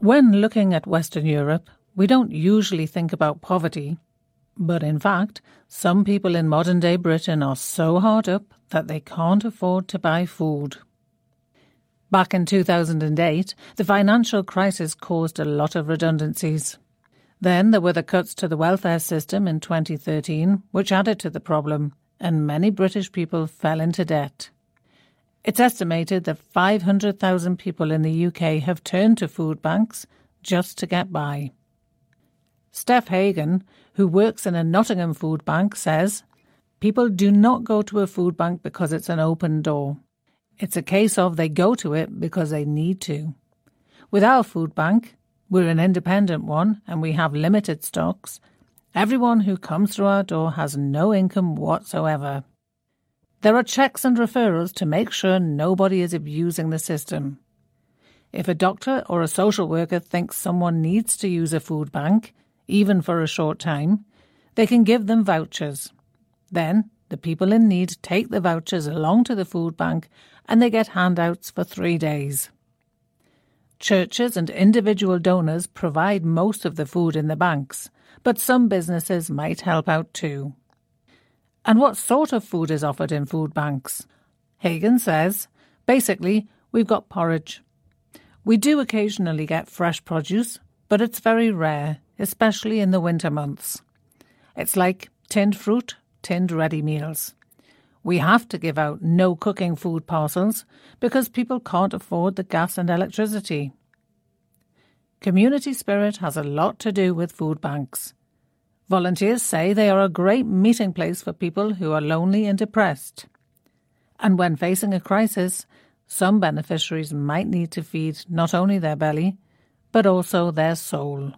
When looking at Western Europe, we don't usually think about poverty, but in fact, some people in modern day Britain are so hard up that they can't afford to buy food. Back in 2008, the financial crisis caused a lot of redundancies. Then there were the cuts to the welfare system in 2013, which added to the problem, and many British people fell into debt. It's estimated that 500,000 people in the UK have turned to food banks just to get by. Steph Hagen, who works in a Nottingham food bank, says people do not go to a food bank because it's an open door. It's a case of they go to it because they need to. With our food bank, we're an independent one and we have limited stocks. Everyone who comes through our door has no income whatsoever. There are checks and referrals to make sure nobody is abusing the system. If a doctor or a social worker thinks someone needs to use a food bank, even for a short time, they can give them vouchers. Then the people in need take the vouchers along to the food bank and they get handouts for three days. Churches and individual donors provide most of the food in the banks, but some businesses might help out too. And what sort of food is offered in food banks? Hagen says basically, we've got porridge. We do occasionally get fresh produce, but it's very rare, especially in the winter months. It's like tinned fruit, tinned ready meals. We have to give out no cooking food parcels because people can't afford the gas and electricity. Community spirit has a lot to do with food banks. Volunteers say they are a great meeting place for people who are lonely and depressed. And when facing a crisis, some beneficiaries might need to feed not only their belly, but also their soul.